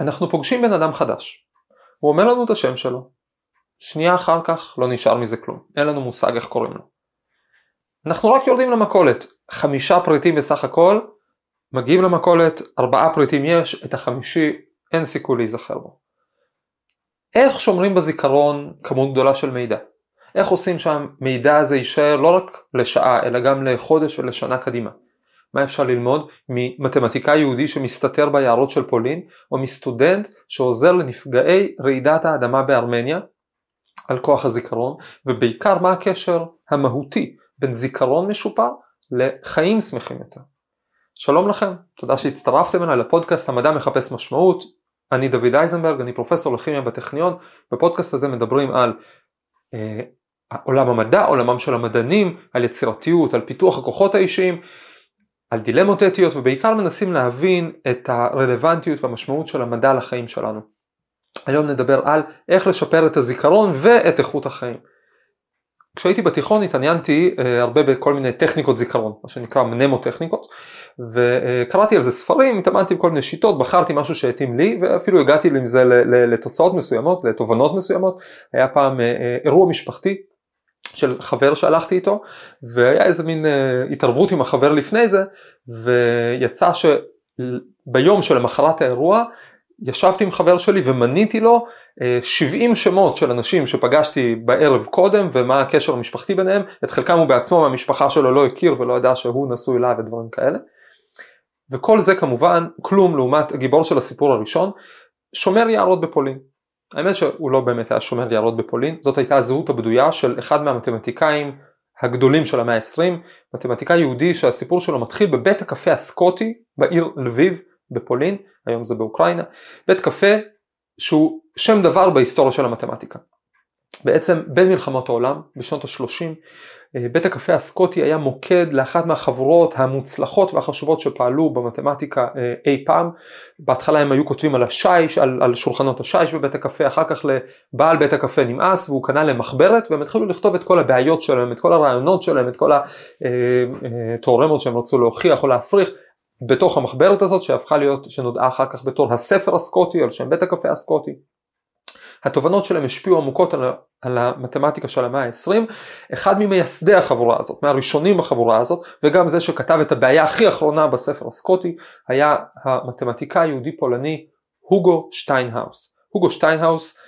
אנחנו פוגשים בן אדם חדש, הוא אומר לנו את השם שלו, שנייה אחר כך לא נשאר מזה כלום, אין לנו מושג איך קוראים לו. אנחנו רק יורדים למכולת, חמישה פריטים בסך הכל, מגיעים למכולת, ארבעה פריטים יש, את החמישי אין סיכוי להיזכר בו. איך שומרים בזיכרון כמות גדולה של מידע? איך עושים שהמידע הזה יישאר לא רק לשעה אלא גם לחודש ולשנה קדימה? מה אפשר ללמוד? ממתמטיקאי יהודי שמסתתר ביערות של פולין או מסטודנט שעוזר לנפגעי רעידת האדמה בארמניה על כוח הזיכרון ובעיקר מה הקשר המהותי בין זיכרון משופר לחיים שמחים יותר. שלום לכם, תודה שהצטרפתם אליי לפודקאסט המדע מחפש משמעות, אני דוד אייזנברג, אני פרופסור לכימיה בטכניון, בפודקאסט הזה מדברים על אה, עולם המדע, עולמם של המדענים, על יצירתיות, על פיתוח הכוחות האישיים, על דילמות אתיות ובעיקר מנסים להבין את הרלוונטיות והמשמעות של המדע לחיים שלנו. היום נדבר על איך לשפר את הזיכרון ואת איכות החיים. כשהייתי בתיכון התעניינתי uh, הרבה בכל מיני טכניקות זיכרון, מה שנקרא מנמוטכניקות, וקראתי על זה ספרים, התאמנתי בכל מיני שיטות, בחרתי משהו שהתאים לי ואפילו הגעתי עם זה לתוצאות מסוימות, לתובנות מסוימות. היה פעם uh, אירוע משפחתי של חבר שהלכתי איתו, והיה איזה מין uh, התערבות עם החבר לפני זה, ויצא שביום שלמחרת האירוע ישבתי עם חבר שלי ומניתי לו 70 אה, שמות של אנשים שפגשתי בערב קודם ומה הקשר המשפחתי ביניהם, את חלקם הוא בעצמו מהמשפחה שלו לא הכיר ולא ידע שהוא נשוי לה ודברים כאלה. וכל זה כמובן כלום לעומת הגיבור של הסיפור הראשון, שומר יערות בפולין. האמת שהוא לא באמת היה שומר יערות בפולין, זאת הייתה הזהות הבדויה של אחד מהמתמטיקאים הגדולים של המאה ה-20, מתמטיקאי יהודי שהסיפור שלו מתחיל בבית הקפה הסקוטי בעיר לביב בפולין, היום זה באוקראינה, בית קפה שהוא שם דבר בהיסטוריה של המתמטיקה. בעצם בין מלחמות העולם בשנות ה-30 אה, בית הקפה הסקוטי היה מוקד לאחת מהחברות המוצלחות והחשובות שפעלו במתמטיקה אה, אי פעם. בהתחלה הם היו כותבים על השיש, על, על שולחנות השיש בבית הקפה, אחר כך לבעל בית הקפה נמאס והוא קנה למחברת והם התחילו לכתוב את כל הבעיות שלהם, את כל הרעיונות שלהם, את כל התיאורמות אה, שהם רצו להוכיח או להפריך בתוך המחברת הזאת שהפכה להיות, שנודעה אחר כך בתור הספר הסקוטי על שם בית הקפה הסקוטי. התובנות שלהם השפיעו עמוקות על, על המתמטיקה של המאה ה-20, אחד ממייסדי החבורה הזאת, מהראשונים בחבורה הזאת, וגם זה שכתב את הבעיה הכי אחרונה בספר הסקוטי, היה המתמטיקאי יהודי פולני הוגו שטיינהאוס. הוגו שטיינהאוס,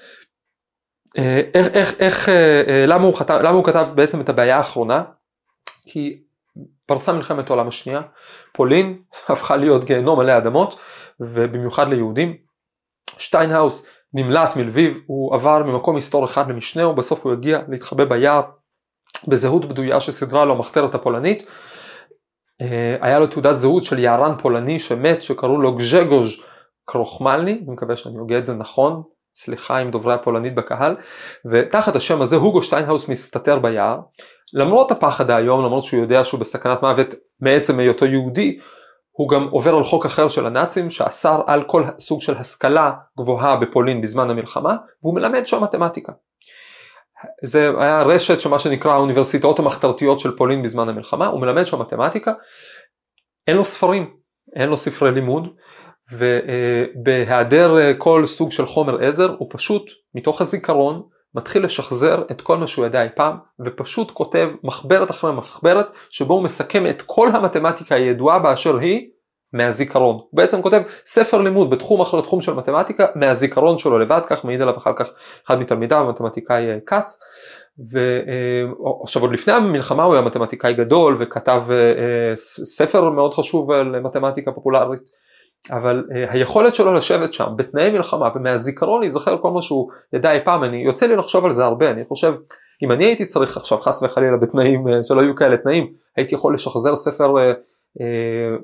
אה, איך, איך, איך, אה, אה, למה, הוא כתב, למה הוא כתב בעצם את הבעיה האחרונה? כי פרצה מלחמת העולם השנייה, פולין הפכה להיות גיהנום מלא אדמות, ובמיוחד ליהודים. שטיינהאוס נמלט מלביב, הוא עבר ממקום מסתור אחד למשנהו, בסוף הוא הגיע להתחבא ביער בזהות בדויה שסידרה לו המחתרת הפולנית. אה, היה לו תעודת זהות של יערן פולני שמת שקראו לו גז'גוז' קרוחמלני, אני מקווה שאני הוגה את זה נכון, סליחה עם דוברי הפולנית בקהל, ותחת השם הזה הוגו שטיינהאוס מסתתר ביער. למרות הפחד האיום, למרות שהוא יודע שהוא בסכנת מוות מעצם היותו יהודי, הוא גם עובר על חוק אחר של הנאצים שאסר על כל סוג של השכלה גבוהה בפולין בזמן המלחמה והוא מלמד שם מתמטיקה. זה היה רשת של מה שנקרא האוניברסיטאות המחתרתיות של פולין בזמן המלחמה, הוא מלמד שם מתמטיקה, אין לו ספרים, אין לו ספרי לימוד ובהיעדר כל סוג של חומר עזר הוא פשוט מתוך הזיכרון מתחיל לשחזר את כל מה שהוא ידע אי פעם ופשוט כותב מחברת אחרי מחברת שבו הוא מסכם את כל המתמטיקה הידועה באשר היא מהזיכרון. הוא בעצם כותב ספר לימוד בתחום אחר תחום של מתמטיקה מהזיכרון שלו לבד, כך מעיד עליו אחר כך אחד מתלמידיו, המתמטיקאי אה, כץ. ועכשיו עוד לפני המלחמה הוא היה מתמטיקאי גדול וכתב אה, ספר מאוד חשוב על מתמטיקה פופולרית. אבל uh, היכולת שלו לשבת שם בתנאי מלחמה ומהזיכרון להיזכר כל מה שהוא ידע אי פעם, אני יוצא לי לחשוב על זה הרבה, אני חושב אם אני הייתי צריך עכשיו חס וחלילה בתנאים uh, שלא יהיו כאלה תנאים, הייתי יכול לשחזר ספר uh, uh,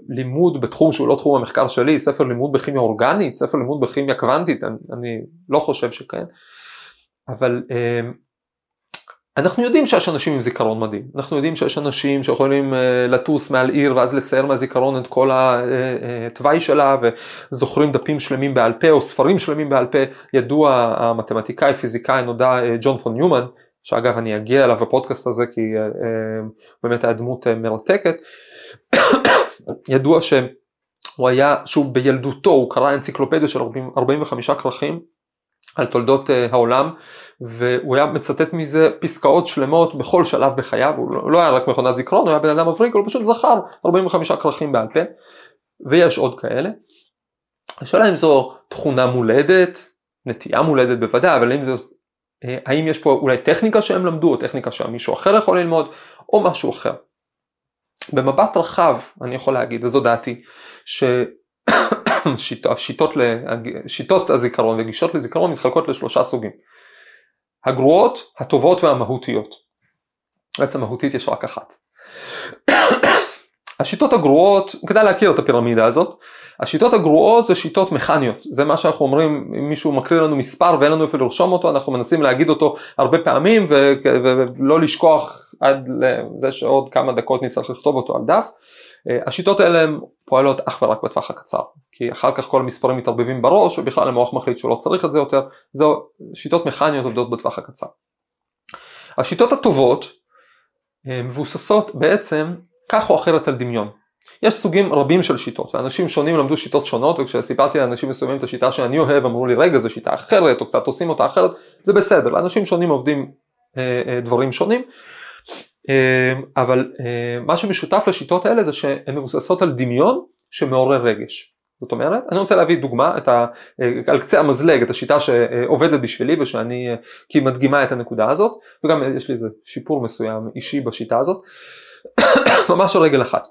לימוד בתחום שהוא לא תחום המחקר שלי, ספר לימוד בכימיה אורגנית, ספר לימוד בכימיה קוונטית, אני, אני לא חושב שכן, אבל uh, אנחנו יודעים שיש אנשים עם זיכרון מדהים, אנחנו יודעים שיש אנשים שיכולים אה, לטוס מעל עיר ואז לצייר מהזיכרון את כל התוואי אה, אה, שלה וזוכרים דפים שלמים בעל פה או ספרים שלמים בעל פה, ידוע המתמטיקאי פיזיקאי נודע ג'ון פון ניומן, שאגב אני אגיע אליו בפודקאסט הזה כי באמת היה דמות מרתקת, ידוע ש... הוא היה, שהוא בילדותו, הוא קרא אנציקלופדיה של 45 כרכים על תולדות uh, העולם והוא היה מצטט מזה פסקאות שלמות בכל שלב בחייו, הוא לא, לא היה רק מכונת זיכרון, הוא היה בן אדם מבריק, הוא פשוט זכר 45 כרכים בעל פה ויש עוד כאלה. השאלה אם זו תכונה מולדת, נטייה מולדת בוודאי, אבל אם זו, אה, האם יש פה אולי טכניקה שהם למדו או טכניקה שמישהו אחר יכול ללמוד או משהו אחר. במבט רחב אני יכול להגיד, וזו דעתי, ששיטות שיטות הזיכרון וגישות לזיכרון מתחלקות לשלושה סוגים. הגרועות, הטובות והמהותיות. בעצם מהותית יש רק אחת. השיטות הגרועות, כדאי להכיר את הפירמידה הזאת, השיטות הגרועות זה שיטות מכניות, זה מה שאנחנו אומרים, אם מישהו מקריא לנו מספר ואין לנו איפה לרשום אותו, אנחנו מנסים להגיד אותו הרבה פעמים ולא לשכוח עד לזה שעוד כמה דקות נצטרך לכתוב אותו על דף. אה, השיטות האלה הן פועלות אך ורק בטווח הקצר, כי אחר כך כל המספרים מתערבבים בראש ובכלל המוח מחליט שהוא לא צריך את זה יותר, זו שיטות מכניות עובדות בטווח הקצר. השיטות הטובות אה, מבוססות בעצם כך או אחרת על דמיון. יש סוגים רבים של שיטות ואנשים שונים למדו שיטות שונות וכשסיפרתי לאנשים מסוימים את השיטה שאני אוהב אמרו לי רגע זו שיטה אחרת או קצת עושים אותה אחרת זה בסדר לאנשים שונים עובדים אה, אה, דברים שונים אבל אה, מה שמשותף לשיטות האלה זה שהן מבוססות על דמיון שמעורר רגש זאת אומרת, אני רוצה להביא דוגמה את ה, אה, על קצה המזלג את השיטה שעובדת בשבילי ושאני, כי היא מדגימה את הנקודה הזאת וגם יש לי איזה שיפור מסוים אישי בשיטה הזאת ממש על רגל אחת.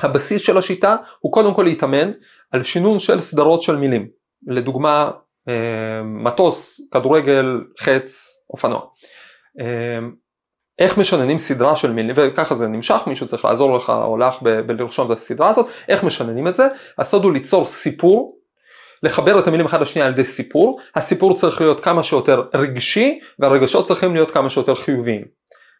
הבסיס של השיטה הוא קודם כל להתאמן על שינון של סדרות של מילים, לדוגמה אה, מטוס, כדורגל, חץ, אופנוע. איך משננים סדרה של מילים, וככה זה נמשך, מישהו צריך לעזור לך או לך בלרשום את הסדרה הזאת, איך משננים את זה? הסוד הוא ליצור סיפור, לחבר את המילים אחד לשנייה על ידי סיפור, הסיפור צריך להיות כמה שיותר רגשי והרגשות צריכים להיות כמה שיותר חיוביים.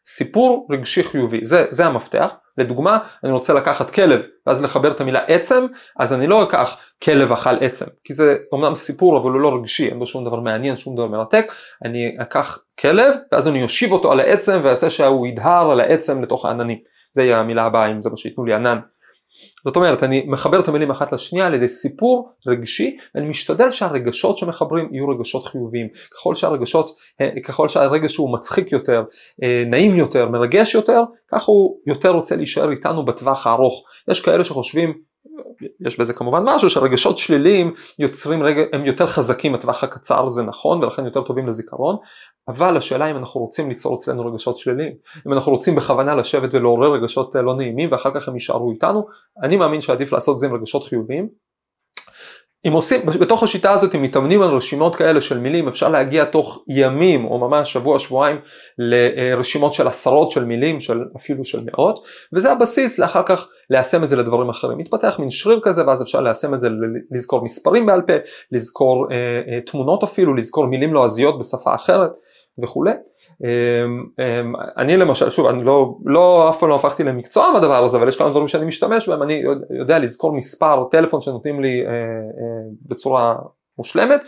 סיפור רגשי חיובי, זה, זה המפתח. לדוגמה, אני רוצה לקחת כלב ואז לחבר את המילה עצם, אז אני לא אקח כלב אכל עצם, כי זה אומנם סיפור אבל הוא לא רגשי, אין בו שום דבר מעניין, שום דבר מרתק, אני אקח כלב ואז אני אושיב אותו על העצם ואעשה שהוא ידהר על העצם לתוך העננים. זה יהיה המילה הבאה אם זה מה שייתנו לי ענן. זאת אומרת אני מחבר את המילים אחת לשנייה על ידי סיפור רגשי ואני משתדל שהרגשות שמחברים יהיו רגשות חיוביים. ככל שהרגשות אה, ככל שהרגש הוא מצחיק יותר אה, נעים יותר מרגש יותר כך הוא יותר רוצה להישאר איתנו בטווח הארוך. יש כאלה שחושבים יש בזה כמובן משהו שרגשות שליליים יוצרים רגע, הם יותר חזקים בטווח הקצר זה נכון ולכן יותר טובים לזיכרון אבל השאלה אם אנחנו רוצים ליצור אצלנו רגשות שליליים. אם אנחנו רוצים בכוונה לשבת ולעורר רגשות לא נעימים ואחר כך הם יישארו איתנו אני מאמין שעדיף לעשות את זה עם רגשות חיוביים אם עושים, בתוך השיטה הזאת אם מתאמנים על רשימות כאלה של מילים אפשר להגיע תוך ימים או ממש שבוע שבועיים לרשימות של עשרות של מילים של אפילו של מאות וזה הבסיס לאחר כך ליישם את זה לדברים אחרים. מתפתח מין שריר כזה ואז אפשר ליישם את זה לזכור מספרים בעל פה, לזכור אה, אה, תמונות אפילו, לזכור מילים לועזיות בשפה אחרת וכולי. אמ, אמ, אני למשל, שוב, אני לא, לא, אף פעם לא הפכתי למקצוע בדבר הזה, אבל יש כמה דברים שאני משתמש בהם, אני יודע לזכור מספר טלפון שנותנים לי אה, אה, בצורה מושלמת,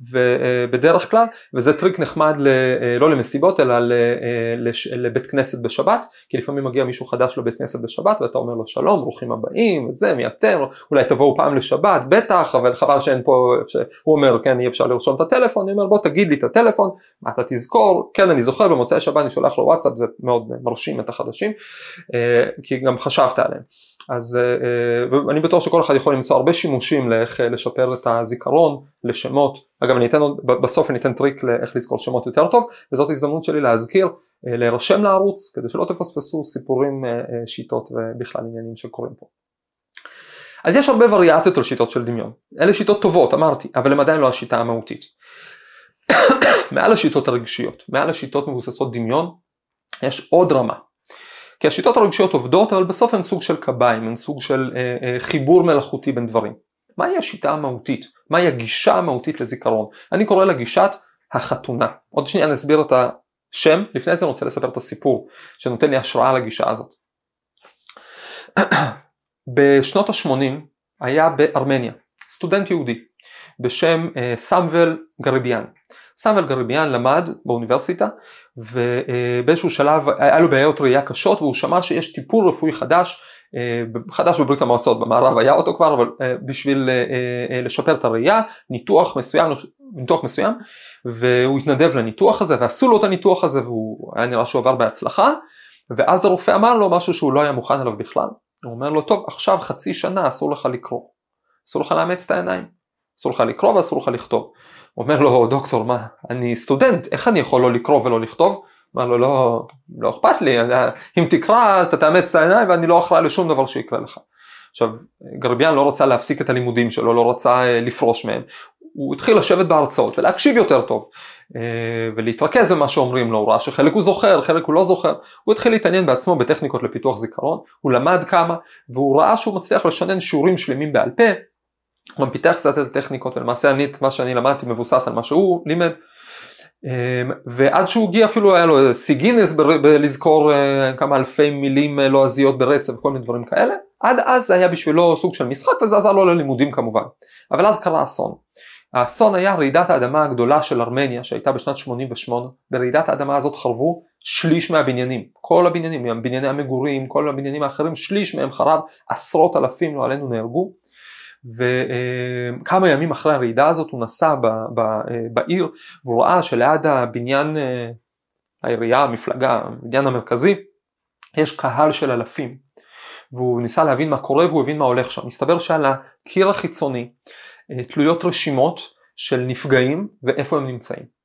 ובדרך כלל, וזה טריק נחמד ל, אה, לא למסיבות אלא ל, אה, לש, לבית כנסת בשבת, כי לפעמים מגיע מישהו חדש לבית כנסת בשבת ואתה אומר לו שלום, ברוכים הבאים, וזה, מי אתם, אולי תבואו פעם לשבת, בטח, אבל חבל שאין פה, הוא אומר כן אי אפשר לרשום את הטלפון, אני אומר בוא תגיד לי את הטלפון, מה אתה תזכור, כן אני זוכר במוצאי שבת אני שולח לו וואטסאפ, זה מאוד מרשים את החדשים, אה, כי גם חשבת עליהם. אז אני בטוח שכל אחד יכול למצוא הרבה שימושים לאיך לשפר את הזיכרון לשמות אגב אני אתן עוד, בסוף אני אתן טריק לאיך לזכור שמות יותר טוב וזאת הזדמנות שלי להזכיר אה, להירשם לערוץ כדי שלא תפספסו סיפורים אה, אה, שיטות ובכלל עניינים שקורים פה. אז יש הרבה וריאציות על שיטות של דמיון אלה שיטות טובות אמרתי אבל הן עדיין לא השיטה המהותית. מעל השיטות הרגשיות מעל השיטות מבוססות דמיון יש עוד רמה כי השיטות הרגשיות עובדות אבל בסוף הן סוג של קביים הן סוג של אה, אה, חיבור מלאכותי בין דברים. מהי השיטה המהותית? מהי הגישה המהותית לזיכרון? אני קורא לה גישת החתונה. עוד שנייה נסביר את השם, לפני זה אני רוצה לספר את הסיפור שנותן לי השראה לגישה הזאת. בשנות ה-80 היה בארמניה סטודנט יהודי בשם אה, סמבל גריביאן. סמבל גריביאן למד באוניברסיטה ובאיזשהו שלב היה לו בעיות ראייה קשות והוא שמע שיש טיפול רפואי חדש חדש בברית המועצות במערב היה אותו כבר אבל בשביל לשפר את הראייה ניתוח מסוים ניתוח מסוים והוא התנדב לניתוח הזה ועשו לו את הניתוח הזה והוא היה נראה שהוא עבר בהצלחה ואז הרופא אמר לו משהו שהוא לא היה מוכן עליו בכלל. הוא אומר לו טוב עכשיו חצי שנה אסור לך לקרוא. אסור לך לאמץ את העיניים. אסור לך לקרוא ואסור לך לכתוב. הוא אומר לו דוקטור מה? אני סטודנט איך אני יכול לא לקרוא ולא לכתוב אמר לו לא, לא אכפת לי, אם תקרא אתה תאמץ את העיניים ואני לא אחראי לשום דבר שיקרה לך. עכשיו גרביאן לא רצה להפסיק את הלימודים שלו, לא רצה אה, לפרוש מהם, הוא התחיל לשבת בהרצאות ולהקשיב יותר טוב אה, ולהתרכז במה שאומרים לו, הוא ראה שחלק הוא זוכר, חלק הוא לא זוכר, הוא התחיל להתעניין בעצמו בטכניקות לפיתוח זיכרון, הוא למד כמה והוא ראה שהוא מצליח לשנן שיעורים שלמים בעל פה, הוא גם פיתח קצת את הטכניקות ולמעשה אני את מה שאני למדתי מבוסס על מה שהוא לימד ועד שהוא הגיע אפילו היה לו שיא גינס בלזכור אה, כמה אלפי מילים אה, לועזיות ברצף וכל מיני דברים כאלה, עד אז זה היה בשבילו סוג של משחק וזה עזר לו ללימודים כמובן, אבל אז קרה אסון. האסון היה רעידת האדמה הגדולה של ארמניה שהייתה בשנת 88, ברעידת האדמה הזאת חרבו שליש מהבניינים, כל הבניינים, בנייני המגורים, כל הבניינים האחרים, שליש מהם חרב, עשרות אלפים לא עלינו נהרגו, וכמה ימים אחרי הרעידה הזאת הוא נסע בעיר והוא ראה שליד הבניין אה, העירייה, המפלגה, הבניין המרכזי, יש קהל של אלפים והוא ניסה להבין מה קורה והוא הבין מה הולך שם. מסתבר שעל הקיר החיצוני אה, תלויות רשימות של נפגעים ואיפה הם נמצאים.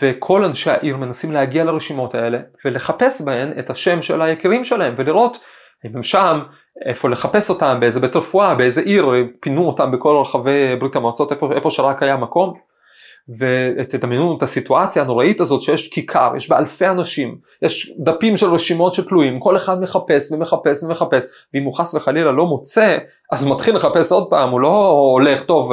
וכל אנשי העיר מנסים להגיע לרשימות האלה ולחפש בהן את השם של היקירים שלהם ולראות הם שם, איפה לחפש אותם, באיזה בית רפואה, באיזה עיר, פינו אותם בכל רחבי ברית המועצות, איפה, איפה שרק היה מקום. ותדמיינו את הסיטואציה הנוראית הזאת שיש כיכר, יש בה אלפי אנשים, יש דפים של רשימות שתלויים, כל אחד מחפש ומחפש ומחפש, ואם הוא חס וחלילה לא מוצא, אז הוא מתחיל לחפש עוד פעם, הוא לא הולך, טוב,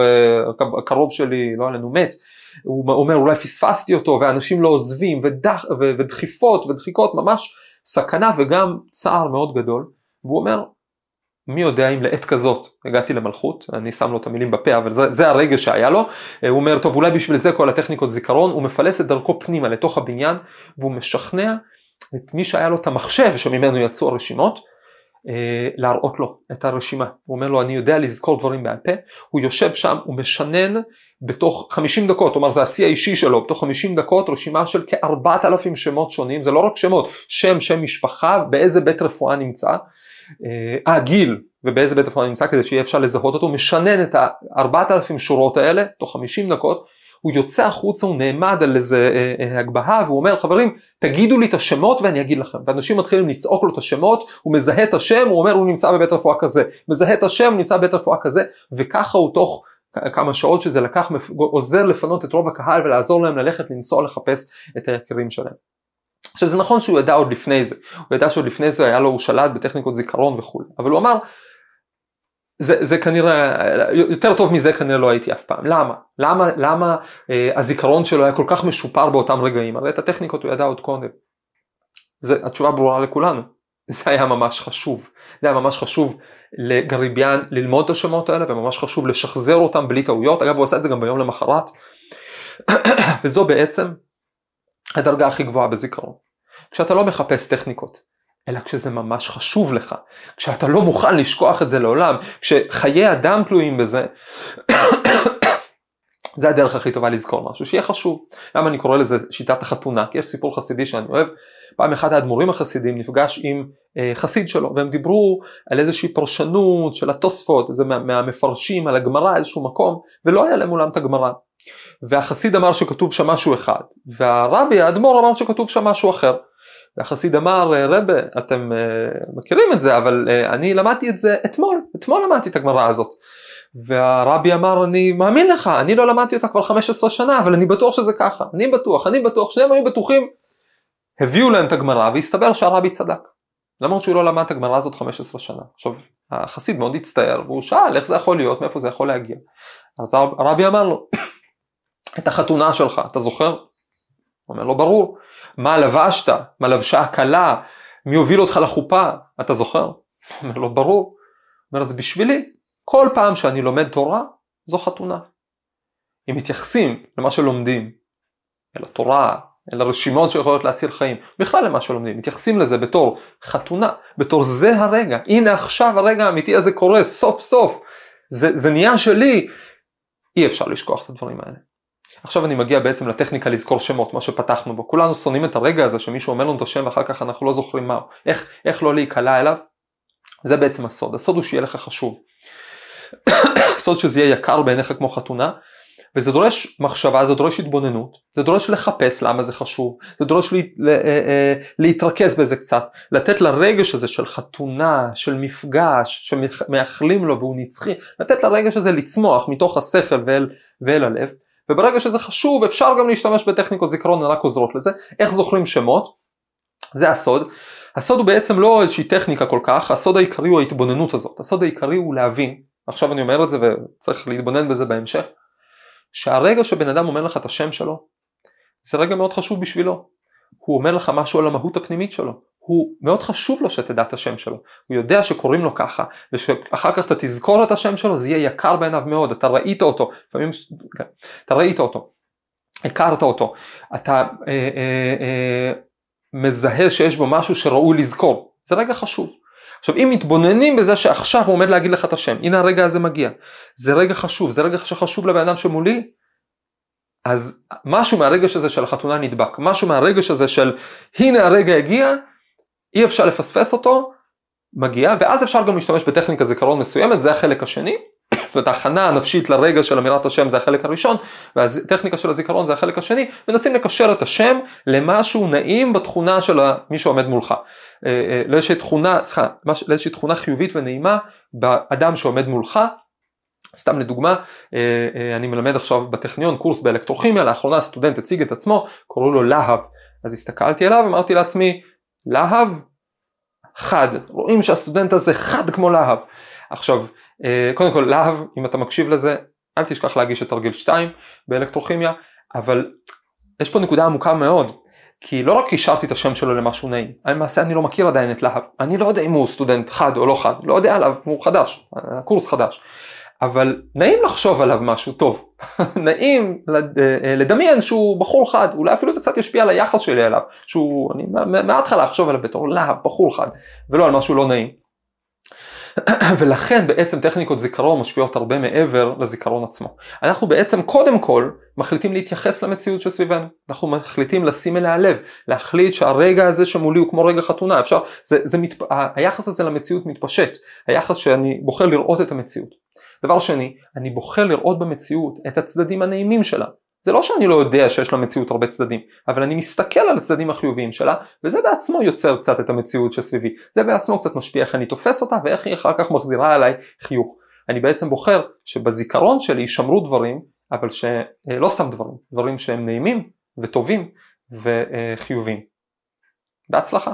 הקרוב שלי, לא עלינו מת, הוא אומר אולי פספסתי אותו, ואנשים לא עוזבים, ודח, ודחיפות ודחיקות, ממש סכנה וגם צער מאוד גדול, והוא אומר מי יודע אם לעת כזאת הגעתי למלכות, אני שם לו את המילים בפה, אבל זה, זה הרגע שהיה לו, הוא אומר טוב אולי בשביל זה כל הטכניקות זיכרון, הוא מפלס את דרכו פנימה לתוך הבניין והוא משכנע את מי שהיה לו את המחשב שממנו יצאו הרשימות, אה, להראות לו את הרשימה, הוא אומר לו אני יודע לזכור דברים בעל פה, הוא יושב שם, הוא משנן בתוך 50 דקות, כלומר זה השיא האישי שלו, בתוך 50 דקות רשימה של כ-4,000 שמות שונים, זה לא רק שמות, שם, שם משפחה, באיזה בית רפואה נמצא, אה, גיל ובאיזה בית רפואה נמצא כדי שיהיה אפשר לזהות אותו, משנן את ה-4,000 שורות האלה תוך 50 דקות, הוא יוצא החוצה, הוא נעמד על איזה אה, אה, הגבהה והוא אומר חברים תגידו לי את השמות ואני אגיד לכם ואנשים מתחילים לצעוק לו את השמות, הוא מזהה את השם, הוא אומר הוא נמצא בבית רפואה כזה, מזהה את השם, הוא נמצא בבית רפואה כזה וככה הוא תוך כמה שעות שזה לקח עוזר לפנות את רוב הקהל ולעזור להם ללכת לנסוע לחפש את היקירים שלהם. עכשיו זה נכון שהוא ידע עוד לפני זה, הוא ידע שעוד לפני זה היה לו, הוא שלט בטכניקות זיכרון וכולי, אבל הוא אמר, זה, זה כנראה, יותר טוב מזה כנראה לא הייתי אף פעם, למה? למה, למה אה, הזיכרון שלו היה כל כך משופר באותם רגעים? הרי את הטכניקות הוא ידע עוד קודם. זה, התשובה ברורה לכולנו, זה היה ממש חשוב, זה היה ממש חשוב לגריביאן ללמוד את השמות האלה וממש חשוב לשחזר אותם בלי טעויות, אגב הוא עשה את זה גם ביום למחרת, וזו בעצם הדרגה הכי גבוהה בזיכרון. כשאתה לא מחפש טכניקות, אלא כשזה ממש חשוב לך, כשאתה לא מוכן לשכוח את זה לעולם, כשחיי אדם תלויים בזה, זה הדרך הכי טובה לזכור משהו, שיהיה חשוב. למה אני קורא לזה שיטת החתונה? כי יש סיפור חסידי שאני אוהב. פעם אחד האדמו"רים החסידים נפגש עם אה, חסיד שלו, והם דיברו על איזושהי פרשנות של התוספות, איזה מה, מהמפרשים על הגמרא, איזשהו מקום, ולא היה להם אולם את הגמרא. והחסיד אמר שכתוב שם משהו אחד, והרבי האדמו"ר אמר שכתוב שם משהו אחר. והחסיד אמר רבה אתם uh, מכירים את זה אבל uh, אני למדתי את זה אתמול, אתמול למדתי את הגמרא הזאת. והרבי אמר אני מאמין לך אני לא למדתי אותה כבר 15 שנה אבל אני בטוח שזה ככה אני בטוח אני בטוח שניהם היו בטוחים הביאו להם את הגמרא והסתבר שהרבי צדק. למרות שהוא לא למד את הגמרא הזאת 15 שנה. עכשיו החסיד מאוד הצטער והוא שאל איך זה יכול להיות מאיפה זה יכול להגיע. אז הרבי אמר לו את החתונה שלך אתה זוכר? הוא אומר לו ברור. מה לבשת? מה לבשה הכלה? מי הוביל אותך לחופה? אתה זוכר? הוא אומר לו ברור. הוא אומר אז בשבילי כל פעם שאני לומד תורה זו חתונה. אם מתייחסים למה שלומדים, אל התורה, אלא רשימות שיכולות להציל חיים, בכלל למה שלומדים, מתייחסים לזה בתור חתונה, בתור זה הרגע, הנה עכשיו הרגע האמיתי הזה קורה, סוף סוף, זה, זה נהיה שלי, אי אפשר לשכוח את הדברים האלה. עכשיו אני מגיע בעצם לטכניקה לזכור שמות, מה שפתחנו בו, כולנו שונאים את הרגע הזה שמישהו אומר לנו את השם ואחר כך אנחנו לא זוכרים מהו, איך, איך לא להיקלע אליו, זה בעצם הסוד, הסוד הוא שיהיה לך חשוב. סוד שזה יהיה יקר בעיניך כמו חתונה, וזה דורש מחשבה, זה דורש התבוננות, זה דורש לחפש למה זה חשוב, זה דורש לה, לה, אה, אה, להתרכז בזה קצת, לתת לרגש הזה של חתונה, של מפגש, שמאחלים לו והוא נצחי, לתת לרגש הזה לצמוח מתוך השכל ואל, ואל הלב, וברגע שזה חשוב אפשר גם להשתמש בטכניקות זיכרון רק עוזרות לזה, איך זוכרים שמות, זה הסוד, הסוד הוא בעצם לא איזושהי טכניקה כל כך, הסוד העיקרי הוא ההתבוננות הזאת, הסוד העיקרי הוא להבין, עכשיו אני אומר את זה וצריך להתבונן בזה בהמשך, שהרגע שבן אדם אומר לך את השם שלו, זה רגע מאוד חשוב בשבילו. הוא אומר לך משהו על המהות הפנימית שלו. הוא מאוד חשוב לו שתדע את השם שלו. הוא יודע שקוראים לו ככה, ושאחר כך אתה תזכור את השם שלו, זה יהיה יקר בעיניו מאוד. אתה ראית אותו, לפעמים, כן, אתה ראית אותו, הכרת אותו, אתה אה, אה, אה, מזהה שיש בו משהו שראוי לזכור. זה רגע חשוב. עכשיו אם מתבוננים בזה שעכשיו הוא עומד להגיד לך את השם, הנה הרגע הזה מגיע, זה רגע חשוב, זה רגע שחשוב לבן אדם שמולי, אז משהו מהרגש הזה של החתונה נדבק, משהו מהרגש הזה של הנה הרגע הגיע, אי אפשר לפספס אותו, מגיע, ואז אפשר גם להשתמש בטכניקה זיכרון מסוימת, זה החלק השני, זאת ההכנה הנפשית לרגע של אמירת השם זה החלק הראשון והטכניקה של הזיכרון זה החלק השני מנסים לקשר את השם למשהו נעים בתכונה של מי שעומד מולך. אה, אה, לאיזושהי תכונה, סליחה, לאיזושהי תכונה חיובית ונעימה באדם שעומד מולך. סתם לדוגמה, אה, אני מלמד עכשיו בטכניון קורס באלקטרוכימיה, לאחרונה סטודנט הציג את עצמו, קראו לו להב, אז הסתכלתי עליו, אמרתי לעצמי, להב חד, רואים שהסטודנט הזה חד כמו להב. עכשיו, אה, קודם כל להב, אם אתה מקשיב לזה, אל תשכח להגיש את תרגיל 2 באלקטרוכימיה, אבל יש פה נקודה עמוקה מאוד, כי לא רק קישרתי את השם שלו למשהו נעים, למעשה אני לא מכיר עדיין את להב, אני לא יודע אם הוא סטודנט חד או לא חד, לא יודע עליו, הוא חדש, הקורס חדש, אבל נעים לחשוב עליו משהו טוב, נעים אה, לדמיין שהוא בחור חד, אולי אפילו זה קצת ישפיע על היחס שלי אליו, שהוא, אני מההתחלה אחשוב עליו בתור להב, בחור חד, ולא על משהו לא נעים. ולכן בעצם טכניקות זיכרון משפיעות הרבה מעבר לזיכרון עצמו. אנחנו בעצם קודם כל מחליטים להתייחס למציאות שסביבנו, אנחנו מחליטים לשים אליה לב, להחליט שהרגע הזה שמולי הוא כמו רגע חתונה, אפשר, זה, זה מת, היחס הזה למציאות מתפשט, היחס שאני בוחר לראות את המציאות. דבר שני, אני בוחר לראות במציאות את הצדדים הנעימים שלה, זה לא שאני לא יודע שיש למציאות הרבה צדדים, אבל אני מסתכל על הצדדים החיוביים שלה, וזה בעצמו יוצר קצת את המציאות שסביבי. זה בעצמו קצת משפיע איך אני תופס אותה ואיך היא אחר כך מחזירה עליי חיוך. אני בעצם בוחר שבזיכרון שלי יישמרו דברים, אבל שלא סתם דברים, דברים שהם נעימים וטובים וחיוביים. בהצלחה.